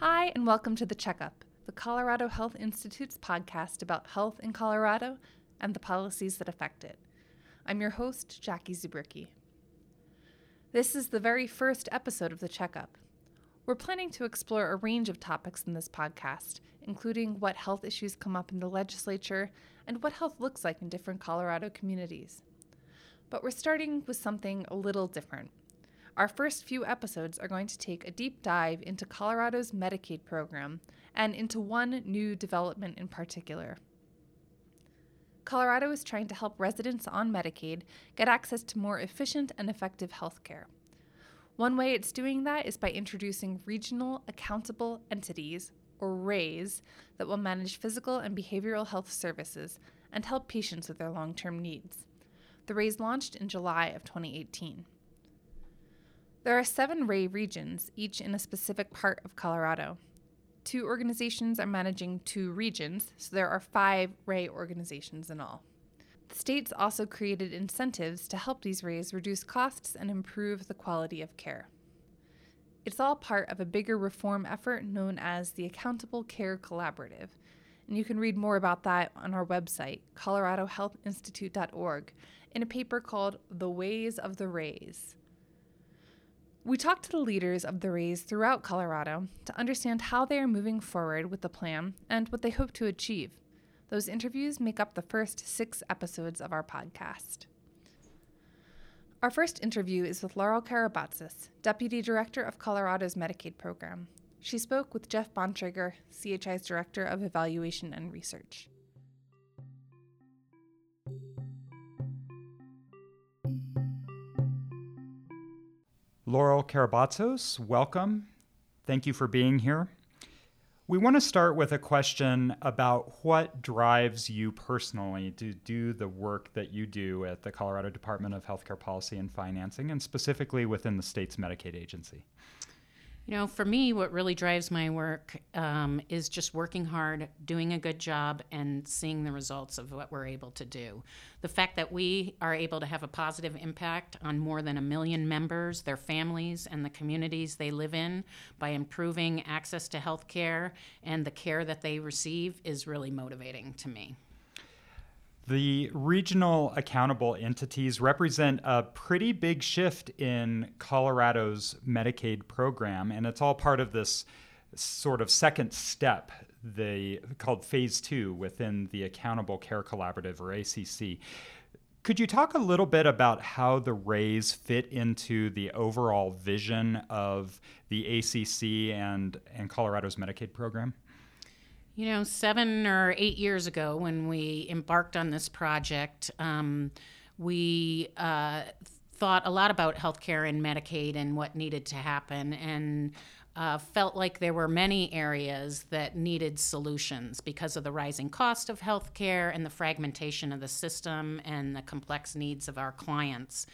Hi, and welcome to The Checkup, the Colorado Health Institute's podcast about health in Colorado and the policies that affect it. I'm your host, Jackie Zubrzycki. This is the very first episode of The Checkup. We're planning to explore a range of topics in this podcast, including what health issues come up in the legislature and what health looks like in different Colorado communities. But we're starting with something a little different. Our first few episodes are going to take a deep dive into Colorado's Medicaid program and into one new development in particular. Colorado is trying to help residents on Medicaid get access to more efficient and effective health care. One way it's doing that is by introducing regional accountable entities, or RAEs, that will manage physical and behavioral health services and help patients with their long term needs. The RAEs launched in July of 2018. There are seven RAE regions, each in a specific part of Colorado. Two organizations are managing two regions, so there are five RAE organizations in all. The states also created incentives to help these RAEs reduce costs and improve the quality of care. It's all part of a bigger reform effort known as the Accountable Care Collaborative, and you can read more about that on our website, coloradohealthinstitute.org, in a paper called The Ways of the RAEs. We talked to the leaders of the RAEs throughout Colorado to understand how they are moving forward with the plan and what they hope to achieve. Those interviews make up the first six episodes of our podcast. Our first interview is with Laurel Karabatsos, Deputy Director of Colorado's Medicaid program. She spoke with Jeff Bontrager, CHI's Director of Evaluation and Research. Laurel Karabatsos, welcome. Thank you for being here. We want to start with a question about what drives you personally to do the work that you do at the Colorado Department of Healthcare Policy and Financing, and specifically within the state's Medicaid agency. You know, for me, what really drives my work um, is just working hard, doing a good job, and seeing the results of what we're able to do. The fact that we are able to have a positive impact on more than a million members, their families, and the communities they live in by improving access to health care and the care that they receive is really motivating to me. The regional accountable entities represent a pretty big shift in Colorado's Medicaid program, and it's all part of this sort of second step, the called Phase Two within the Accountable Care Collaborative or ACC. Could you talk a little bit about how the RAEs fit into the overall vision of the ACC and, and Colorado's Medicaid program? You know, seven or eight years ago, when we embarked on this project, um, we uh, thought a lot about healthcare and Medicaid and what needed to happen, and uh, felt like there were many areas that needed solutions because of the rising cost of healthcare and the fragmentation of the system and the complex needs of our clients.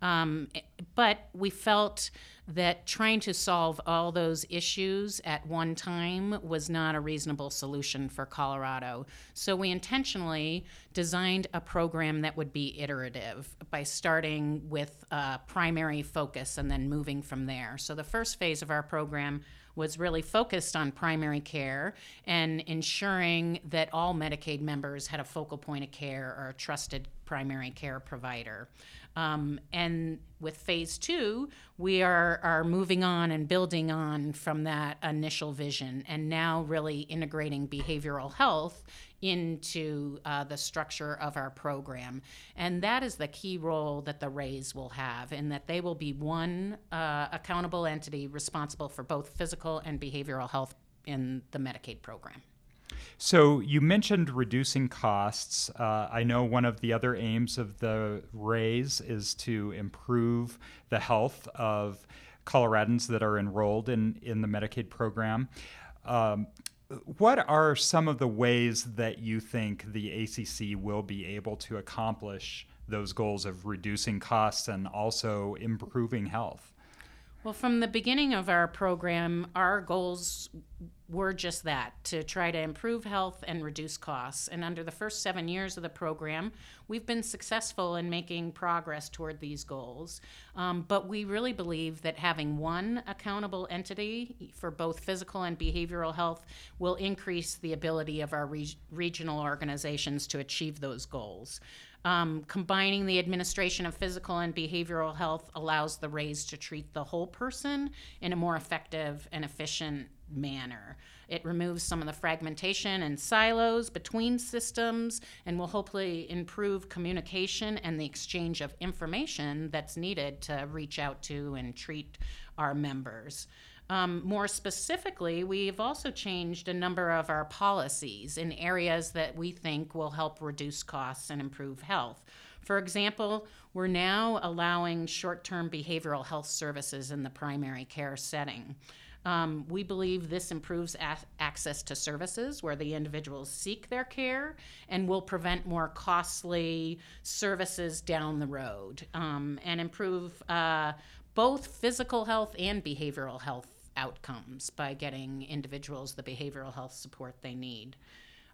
Um, but we felt that trying to solve all those issues at one time was not a reasonable solution for Colorado. So we intentionally designed a program that would be iterative by starting with a primary focus and then moving from there. So the first phase of our program was really focused on primary care and ensuring that all Medicaid members had a focal point of care or a trusted primary care provider. Um, and with phase two, we are, are moving on and building on from that initial vision and now really integrating behavioral health into uh, the structure of our program. And that is the key role that the RAEs will have, in that they will be one uh, accountable entity responsible for both physical and behavioral health in the Medicaid program. So you mentioned reducing costs. Uh, I know one of the other aims of the RAEs is to improve the health of Coloradans that are enrolled in, in the Medicaid program. Um, what are some of the ways that you think the ACC will be able to accomplish those goals of reducing costs and also improving health? Well, from the beginning of our program, our goals were just that to try to improve health and reduce costs. And under the first seven years of the program, we've been successful in making progress toward these goals. Um, but we really believe that having one accountable entity for both physical and behavioral health will increase the ability of our re- regional organizations to achieve those goals. Um, combining the administration of physical and behavioral health allows the RAEs to treat the whole person in a more effective and efficient manner. It removes some of the fragmentation and silos between systems and will hopefully improve communication and the exchange of information that's needed to reach out to and treat our members. Um, more specifically, we've also changed a number of our policies in areas that we think will help reduce costs and improve health. For example, we're now allowing short term behavioral health services in the primary care setting. Um, we believe this improves a- access to services where the individuals seek their care and will prevent more costly services down the road um, and improve uh, both physical health and behavioral health outcomes by getting individuals the behavioral health support they need.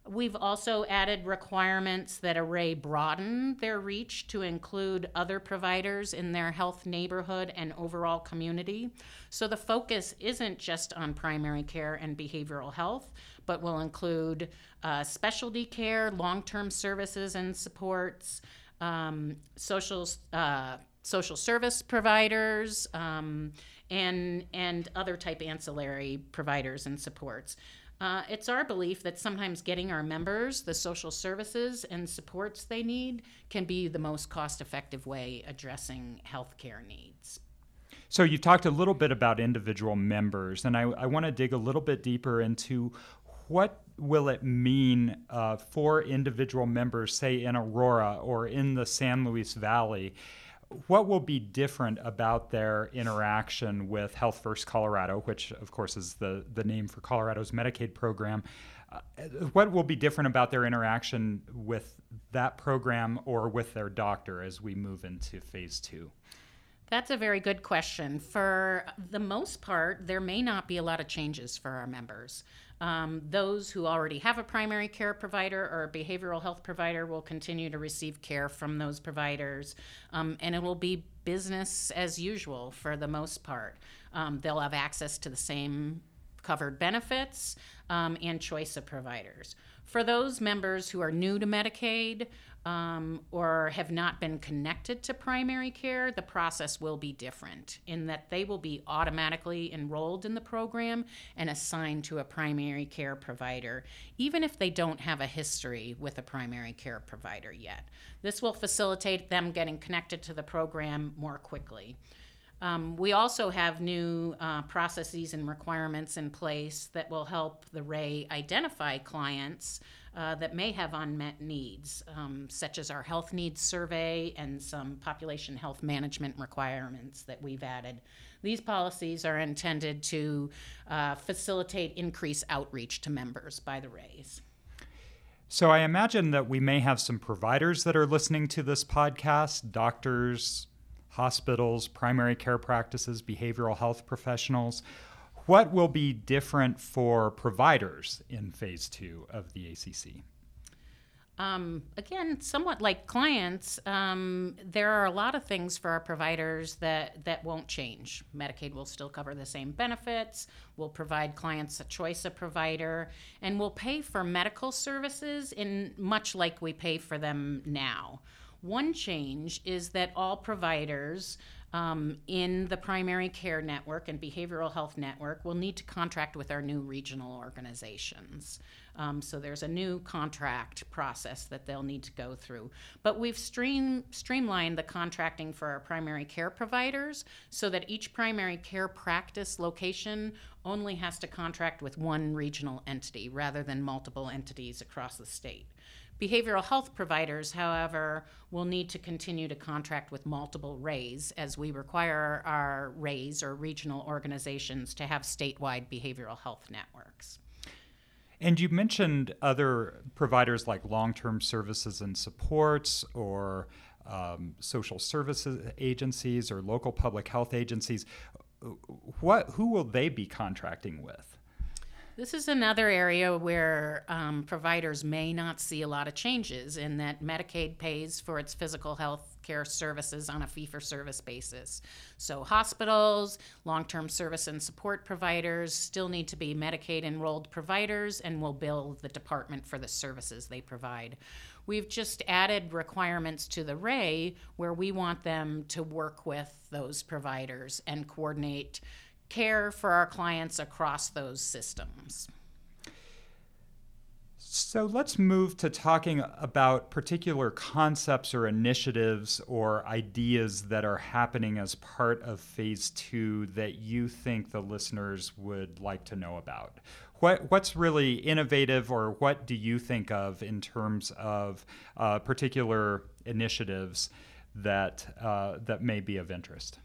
We've also added requirements that Array broaden their reach to include other providers in their health neighborhood and overall community. So the focus isn't just on primary care and behavioral health, but will include uh, specialty care, long term services and supports, um, social, uh, social service providers, um, and, and other type ancillary providers and supports. Uh, it's our belief that sometimes getting our members the social services and supports they need can be the most cost effective way addressing healthcare needs. So, you talked a little bit about individual members, and I, I want to dig a little bit deeper into what will it mean uh, for individual members, say in Aurora or in the San Luis Valley, what will be different about their interaction with Health First Colorado, which of course is the, the name for Colorado's Medicaid program? Uh, what will be different about their interaction with that program or with their doctor as we move into phase two? That's a very good question. For the most part, there may not be a lot of changes for our members. Um, those who already have a primary care provider or a behavioral health provider will continue to receive care from those providers, um, and it will be business as usual for the most part. Um, they'll have access to the same covered benefits um, and choice of providers. For those members who are new to Medicaid um, or have not been connected to primary care, the process will be different in that they will be automatically enrolled in the program and assigned to a primary care provider, even if they don't have a history with a primary care provider yet. This will facilitate them getting connected to the program more quickly. Um, we also have new uh, processes and requirements in place that will help the RAE identify clients uh, that may have unmet needs, um, such as our health needs survey and some population health management requirements that we've added. These policies are intended to uh, facilitate increased outreach to members by the RAEs. So I imagine that we may have some providers that are listening to this podcast, doctors, hospitals, primary care practices, behavioral health professionals. What will be different for providers in phase two of the ACC? Um, again, somewhat like clients, um, there are a lot of things for our providers that, that won't change. Medicaid will still cover the same benefits, we'll provide clients a choice of provider, and we'll pay for medical services in much like we pay for them now. One change is that all providers um, in the primary care network and behavioral health network will need to contract with our new regional organizations. Um, so there's a new contract process that they'll need to go through. But we've stream, streamlined the contracting for our primary care providers so that each primary care practice location only has to contract with one regional entity rather than multiple entities across the state. Behavioral health providers, however, will need to continue to contract with multiple RAEs as we require our RAEs or regional organizations to have statewide behavioral health networks. And you mentioned other providers like long term services and supports or um, social services agencies or local public health agencies. What, who will they be contracting with? This is another area where um, providers may not see a lot of changes in that Medicaid pays for its physical health care services on a fee for service basis. So, hospitals, long term service and support providers still need to be Medicaid enrolled providers and will bill the department for the services they provide. We've just added requirements to the RAE where we want them to work with those providers and coordinate care for our clients across those systems. So let's move to talking about particular concepts or initiatives or ideas that are happening as part of phase two that you think the listeners would like to know about. What, what's really innovative, or what do you think of in terms of uh, particular initiatives that, uh, that may be of interest?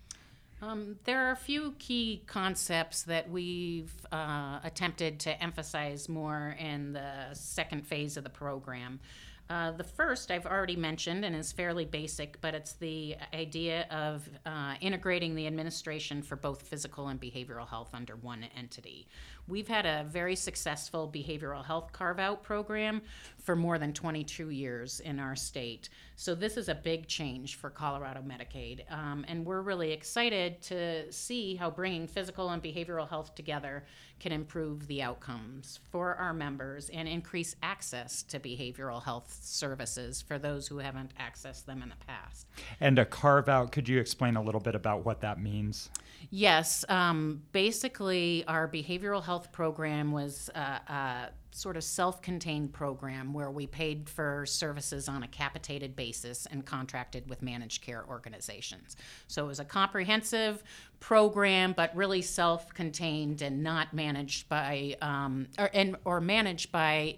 Um, there are a few key concepts that we've uh, attempted to emphasize more in the second phase of the program. Uh, the first I've already mentioned and is fairly basic, but it's the idea of uh, integrating the administration for both physical and behavioral health under one entity. We've had a very successful behavioral health carve out program for more than 22 years in our state. So, this is a big change for Colorado Medicaid. Um, and we're really excited to see how bringing physical and behavioral health together can improve the outcomes for our members and increase access to behavioral health services for those who haven't accessed them in the past. And a carve out, could you explain a little bit about what that means? Yes. Um, basically, our behavioral health program was a, uh, sort of self contained program where we paid for services on a capitated basis and contracted with managed care organizations. So it was a comprehensive program, but really self contained and not managed by, um, or, and, or managed by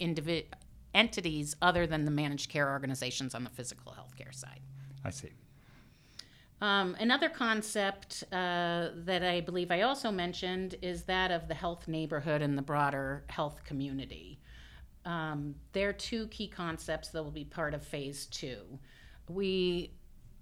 entities other than the managed care organizations on the physical health care side. I see. Um, another concept uh, that I believe I also mentioned is that of the health neighborhood and the broader health community. Um, there are two key concepts that will be part of phase two. We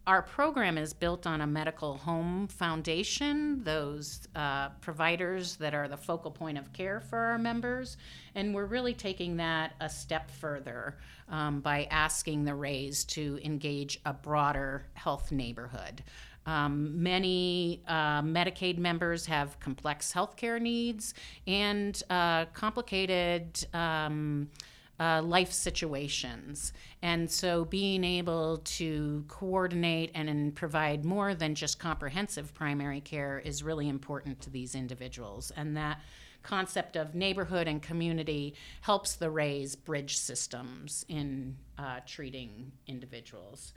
our program is built on a medical home foundation, those uh, providers that are the focal point of care for our members. And we're really taking that a step further um, by asking the RAEs to engage a broader health neighborhood. Um, many uh, Medicaid members have complex healthcare needs and uh, complicated. Um, uh, life situations. And so being able to coordinate and, and provide more than just comprehensive primary care is really important to these individuals. And that concept of neighborhood and community helps the RAEs bridge systems in uh, treating individuals.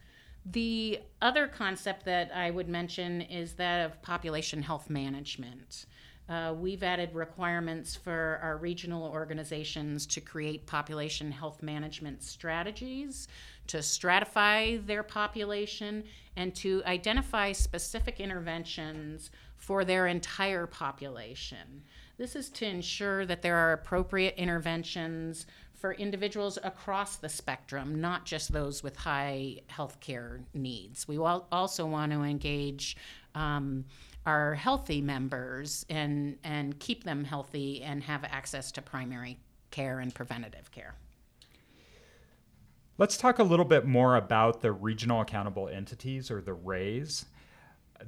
The other concept that I would mention is that of population health management. Uh, we've added requirements for our regional organizations to create population health management strategies, to stratify their population, and to identify specific interventions for their entire population. This is to ensure that there are appropriate interventions for individuals across the spectrum, not just those with high healthcare needs. We also want to engage. Um, our healthy members and and keep them healthy and have access to primary care and preventative care. Let's talk a little bit more about the regional accountable entities or the RAEs.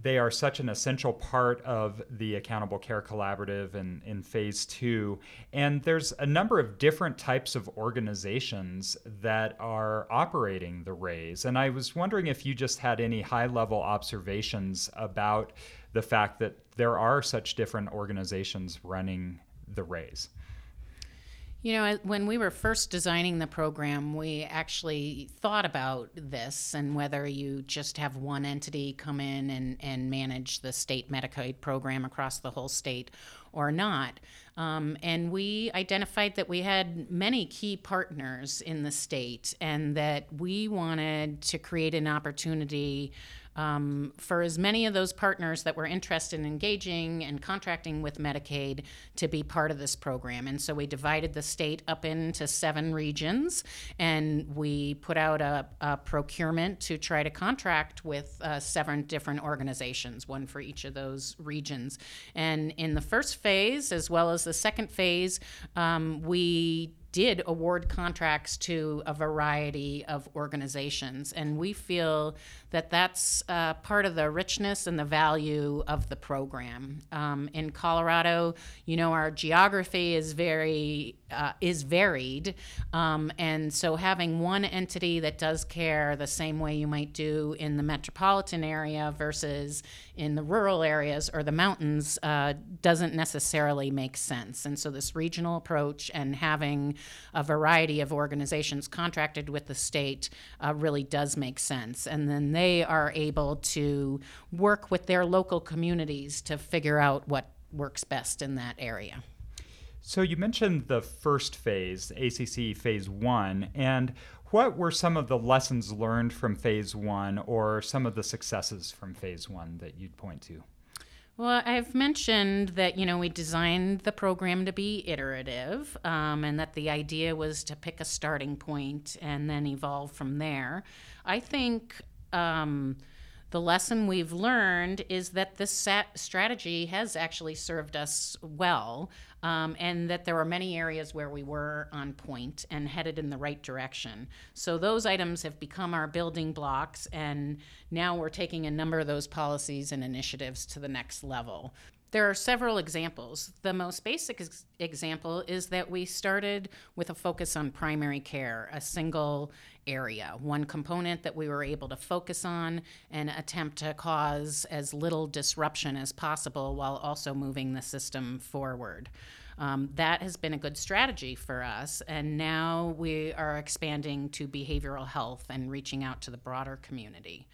They are such an essential part of the Accountable Care Collaborative in, in phase two. And there's a number of different types of organizations that are operating the RAEs. And I was wondering if you just had any high level observations about the fact that there are such different organizations running the RAEs. You know, when we were first designing the program, we actually thought about this and whether you just have one entity come in and, and manage the state Medicaid program across the whole state or not. Um, and we identified that we had many key partners in the state and that we wanted to create an opportunity um, for as many of those partners that were interested in engaging and contracting with Medicaid to be part of this program. And so we divided the state up into seven regions and we put out a, a procurement to try to contract with uh, seven different organizations, one for each of those regions. And in the first phase as well as the second phase, um, we did award contracts to a variety of organizations. And we feel that that's uh, part of the richness and the value of the program. Um, in Colorado, you know, our geography is very uh, is varied, um, and so having one entity that does care the same way you might do in the metropolitan area versus in the rural areas or the mountains uh, doesn't necessarily make sense. And so this regional approach and having a variety of organizations contracted with the state uh, really does make sense. And then they are able to work with their local communities to figure out what works best in that area. So you mentioned the first phase, ACC phase one, and what were some of the lessons learned from phase one or some of the successes from phase one that you'd point to? Well, I've mentioned that you know we designed the program to be iterative, um, and that the idea was to pick a starting point and then evolve from there. I think um, the lesson we've learned is that this strategy has actually served us well, um, and that there are many areas where we were on point and headed in the right direction. So those items have become our building blocks, and now we're taking a number of those policies and initiatives to the next level. There are several examples. The most basic ex- example is that we started with a focus on primary care, a single area, one component that we were able to focus on and attempt to cause as little disruption as possible while also moving the system forward. Um, that has been a good strategy for us, and now we are expanding to behavioral health and reaching out to the broader community.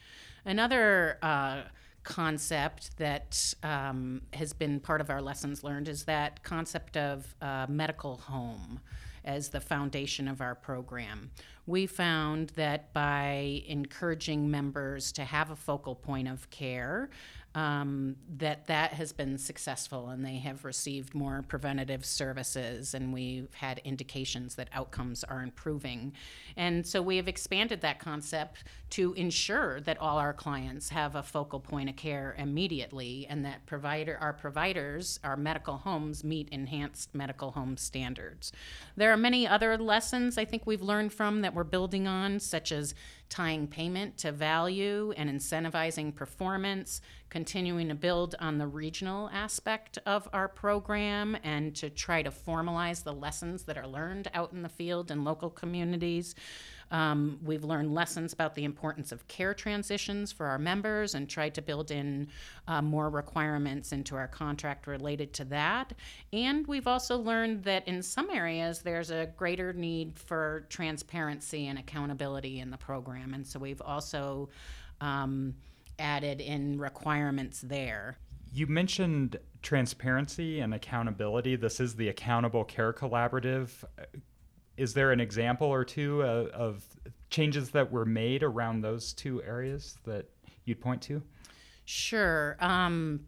Another uh, concept that um, has been part of our lessons learned is that concept of uh, medical home as the foundation of our program. We found that by encouraging members to have a focal point of care, um, that that has been successful and they have received more preventative services and we've had indications that outcomes are improving. And so we have expanded that concept to ensure that all our clients have a focal point of care immediately and that provider our providers our medical homes meet enhanced medical home standards. There are many other lessons i think we've learned from that we're building on such as tying payment to value and incentivizing performance, continuing to build on the regional aspect of our program and to try to formalize the lessons that are learned out in the field and local communities. Um, we've learned lessons about the importance of care transitions for our members and tried to build in uh, more requirements into our contract related to that. And we've also learned that in some areas there's a greater need for transparency and accountability in the program. And so we've also um, added in requirements there. You mentioned transparency and accountability. This is the Accountable Care Collaborative is there an example or two uh, of changes that were made around those two areas that you'd point to? Sure. Um,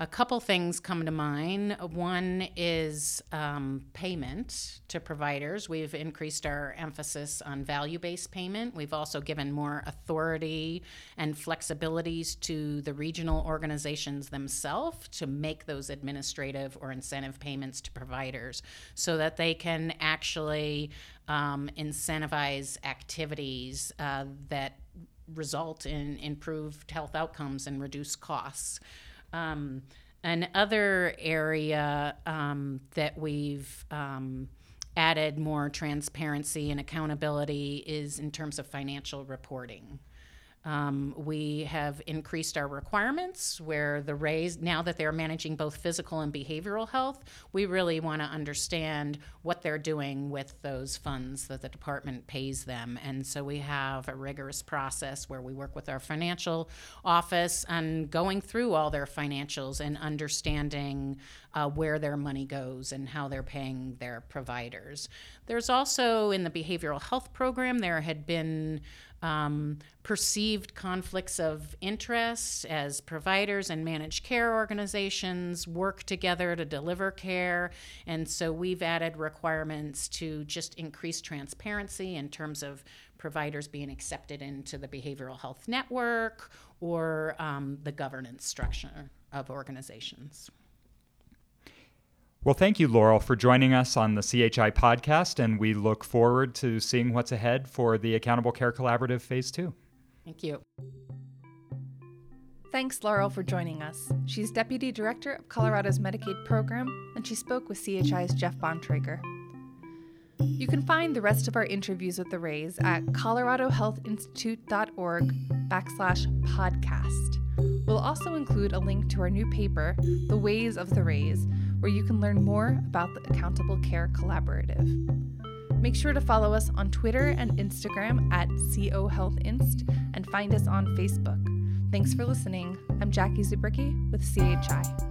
a couple things come to mind. One is um, payment to providers. We've increased our emphasis on value based payment. We've also given more authority and flexibilities to the regional organizations themselves to make those administrative or incentive payments to providers so that they can actually um, incentivize activities uh, that result in improved health outcomes and reduce costs. Um, another area um, that we've um, added more transparency and accountability is in terms of financial reporting. Um, we have increased our requirements where the RAEs, now that they're managing both physical and behavioral health, we really want to understand what they're doing with those funds that the department pays them. And so we have a rigorous process where we work with our financial office and going through all their financials and understanding uh, where their money goes and how they're paying their providers. There's also in the behavioral health program, there had been um, perceived conflicts of interest as providers and managed care organizations work together to deliver care. And so we've added requirements to just increase transparency in terms of providers being accepted into the behavioral health network or um, the governance structure of organizations. Well, thank you, Laurel, for joining us on the CHI podcast, and we look forward to seeing what's ahead for the Accountable Care Collaborative Phase 2. Thank you. Thanks, Laurel, for joining us. She's Deputy Director of Colorado's Medicaid Program, and she spoke with CHI's Jeff Bontrager. You can find the rest of our interviews with the RAEs at coloradohealthinstitute.org backslash podcast. We'll also include a link to our new paper, The Ways of the RAEs, where you can learn more about the Accountable Care Collaborative. Make sure to follow us on Twitter and Instagram at CO Health Inst and find us on Facebook. Thanks for listening. I'm Jackie Zubrzycki with CHI.